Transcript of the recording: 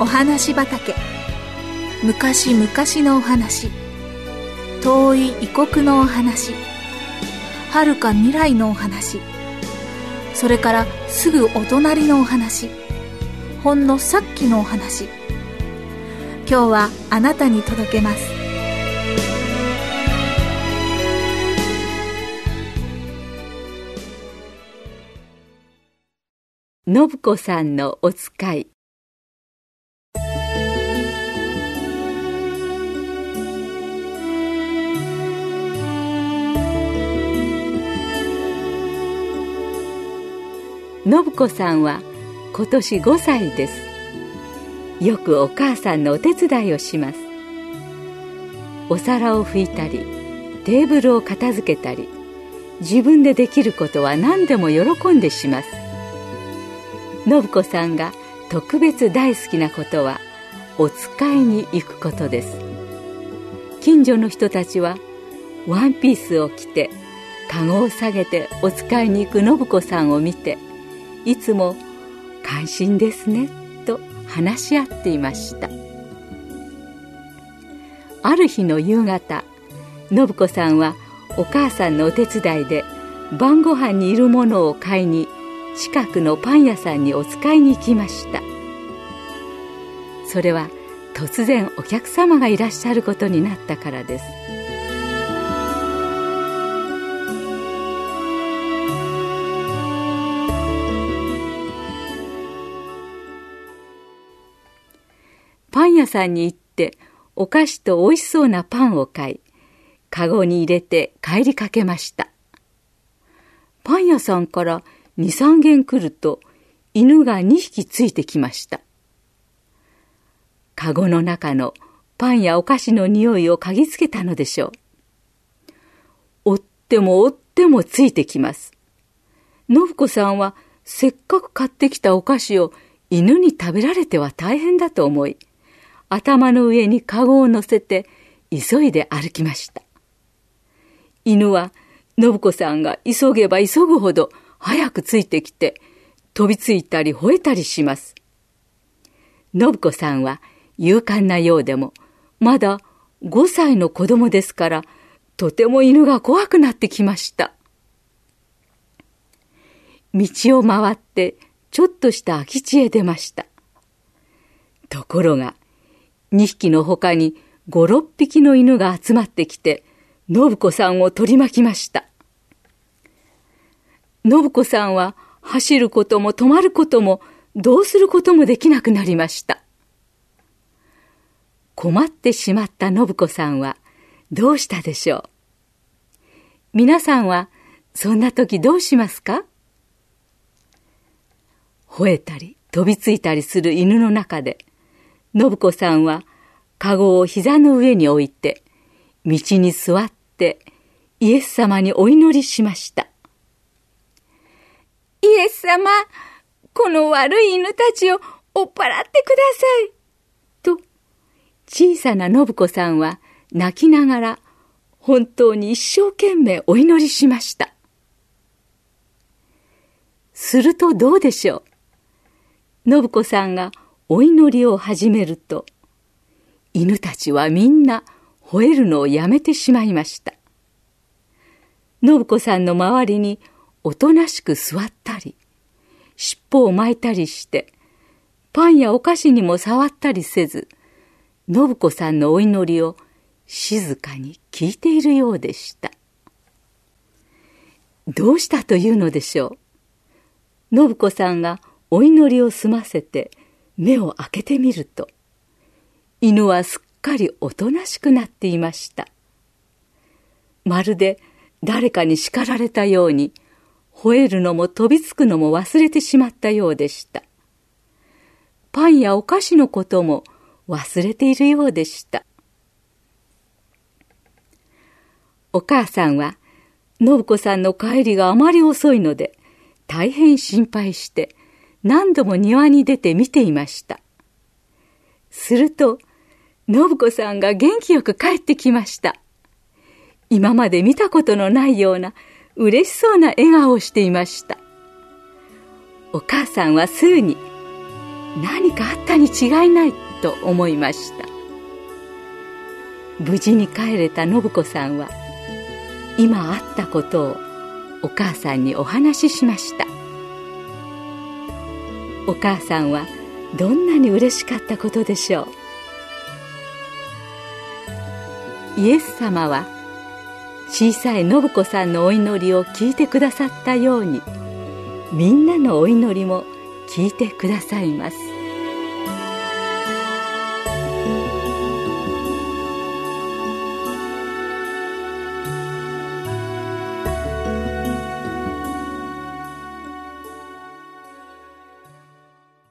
お話畑。昔々のお話。遠い異国のお話。遥か未来のお話。それからすぐお隣のお話。ほんのさっきのお話。今日はあなたに届けます。信子さんのお使い。信子さんは今年5歳です。よくお母さんのお手伝いをします。お皿を拭いたりテーブルを片付けたり自分でできることは何でも喜んでします。信子さんが特別大好きなことはお使いに行くことです。近所の人たちはワンピースを着てカゴを下げてお使いに行く信子さんを見ていつも「感心ですね」と話し合っていました。ある日の夕方信子さんはお母さんのお手伝いで晩ご飯にいるものを買いに近くのパン屋さんにお使いに行きました。それは突然お客様がいらっしゃることになったからです。パン屋さんに行ってお菓子と美味しそうなパンを買いカゴに入れて帰りかけました。パン屋さんから23軒来ると犬が2匹ついてきました。カゴの中のパンやお菓子の匂いを嗅ぎつけたのでしょう。追っても追ってもついてきます。信子さんはせっかく買ってきたお菓子を犬に食べられては大変だと思い頭の上にカゴを乗せて急いで歩きました。犬は信子さんが急げば急ぐほど早くついてきて飛びついたり吠えたりします。信子さんは勇敢なようでもまだ5歳の子供ですからとても犬が怖くなってきました。道を回ってちょっとした空き地へ出ました。ところが2匹の他に5、6匹の犬が集まってきて、信子さんを取り巻きました。信子さんは走ることも止まることもどうすることもできなくなりました。困ってしまった信子さんはどうしたでしょう皆さんはそんな時どうしますか吠えたり飛びついたりする犬の中で信子さんは、カゴを膝の上に置いて、道に座ってイエス様にお祈りしました。イエス様、この悪い犬たちを追っ払ってください。と、小さな信子さんは泣きながら本当に一生懸命お祈りしました。するとどうでしょう。信子さんがお祈りを始めると、犬たちはみんな吠えるのをやめてしまいました。信子さんの周りにおとなしく座ったり、尻尾を巻いたりして、パンやお菓子にも触ったりせず、信子さんのお祈りを静かに聞いているようでした。どうしたというのでしょう。信子さんがお祈りを済ませて目を開けてみると、犬はすっかりおとなしくなっていました。まるで誰かに叱られたように、吠えるのも飛びつくのも忘れてしまったようでした。パンやお菓子のことも忘れているようでした。お母さんは、信子さんの帰りがあまり遅いので、大変心配して、何度も庭に出て見ていました。すると、信子さんが元気よく帰ってきました。今まで見たことのないような嬉しそうな笑顔をしていました。お母さんはすぐに、何かあったに違いないと思いました無事に帰れた信子さんは今あったことをお母さんにお話ししましたお母さんはどんなに嬉しかったことでしょう？イエス様は小さい信子さんのお祈りを聞いてくださったようにみんなのお祈りも聞いてくださいます。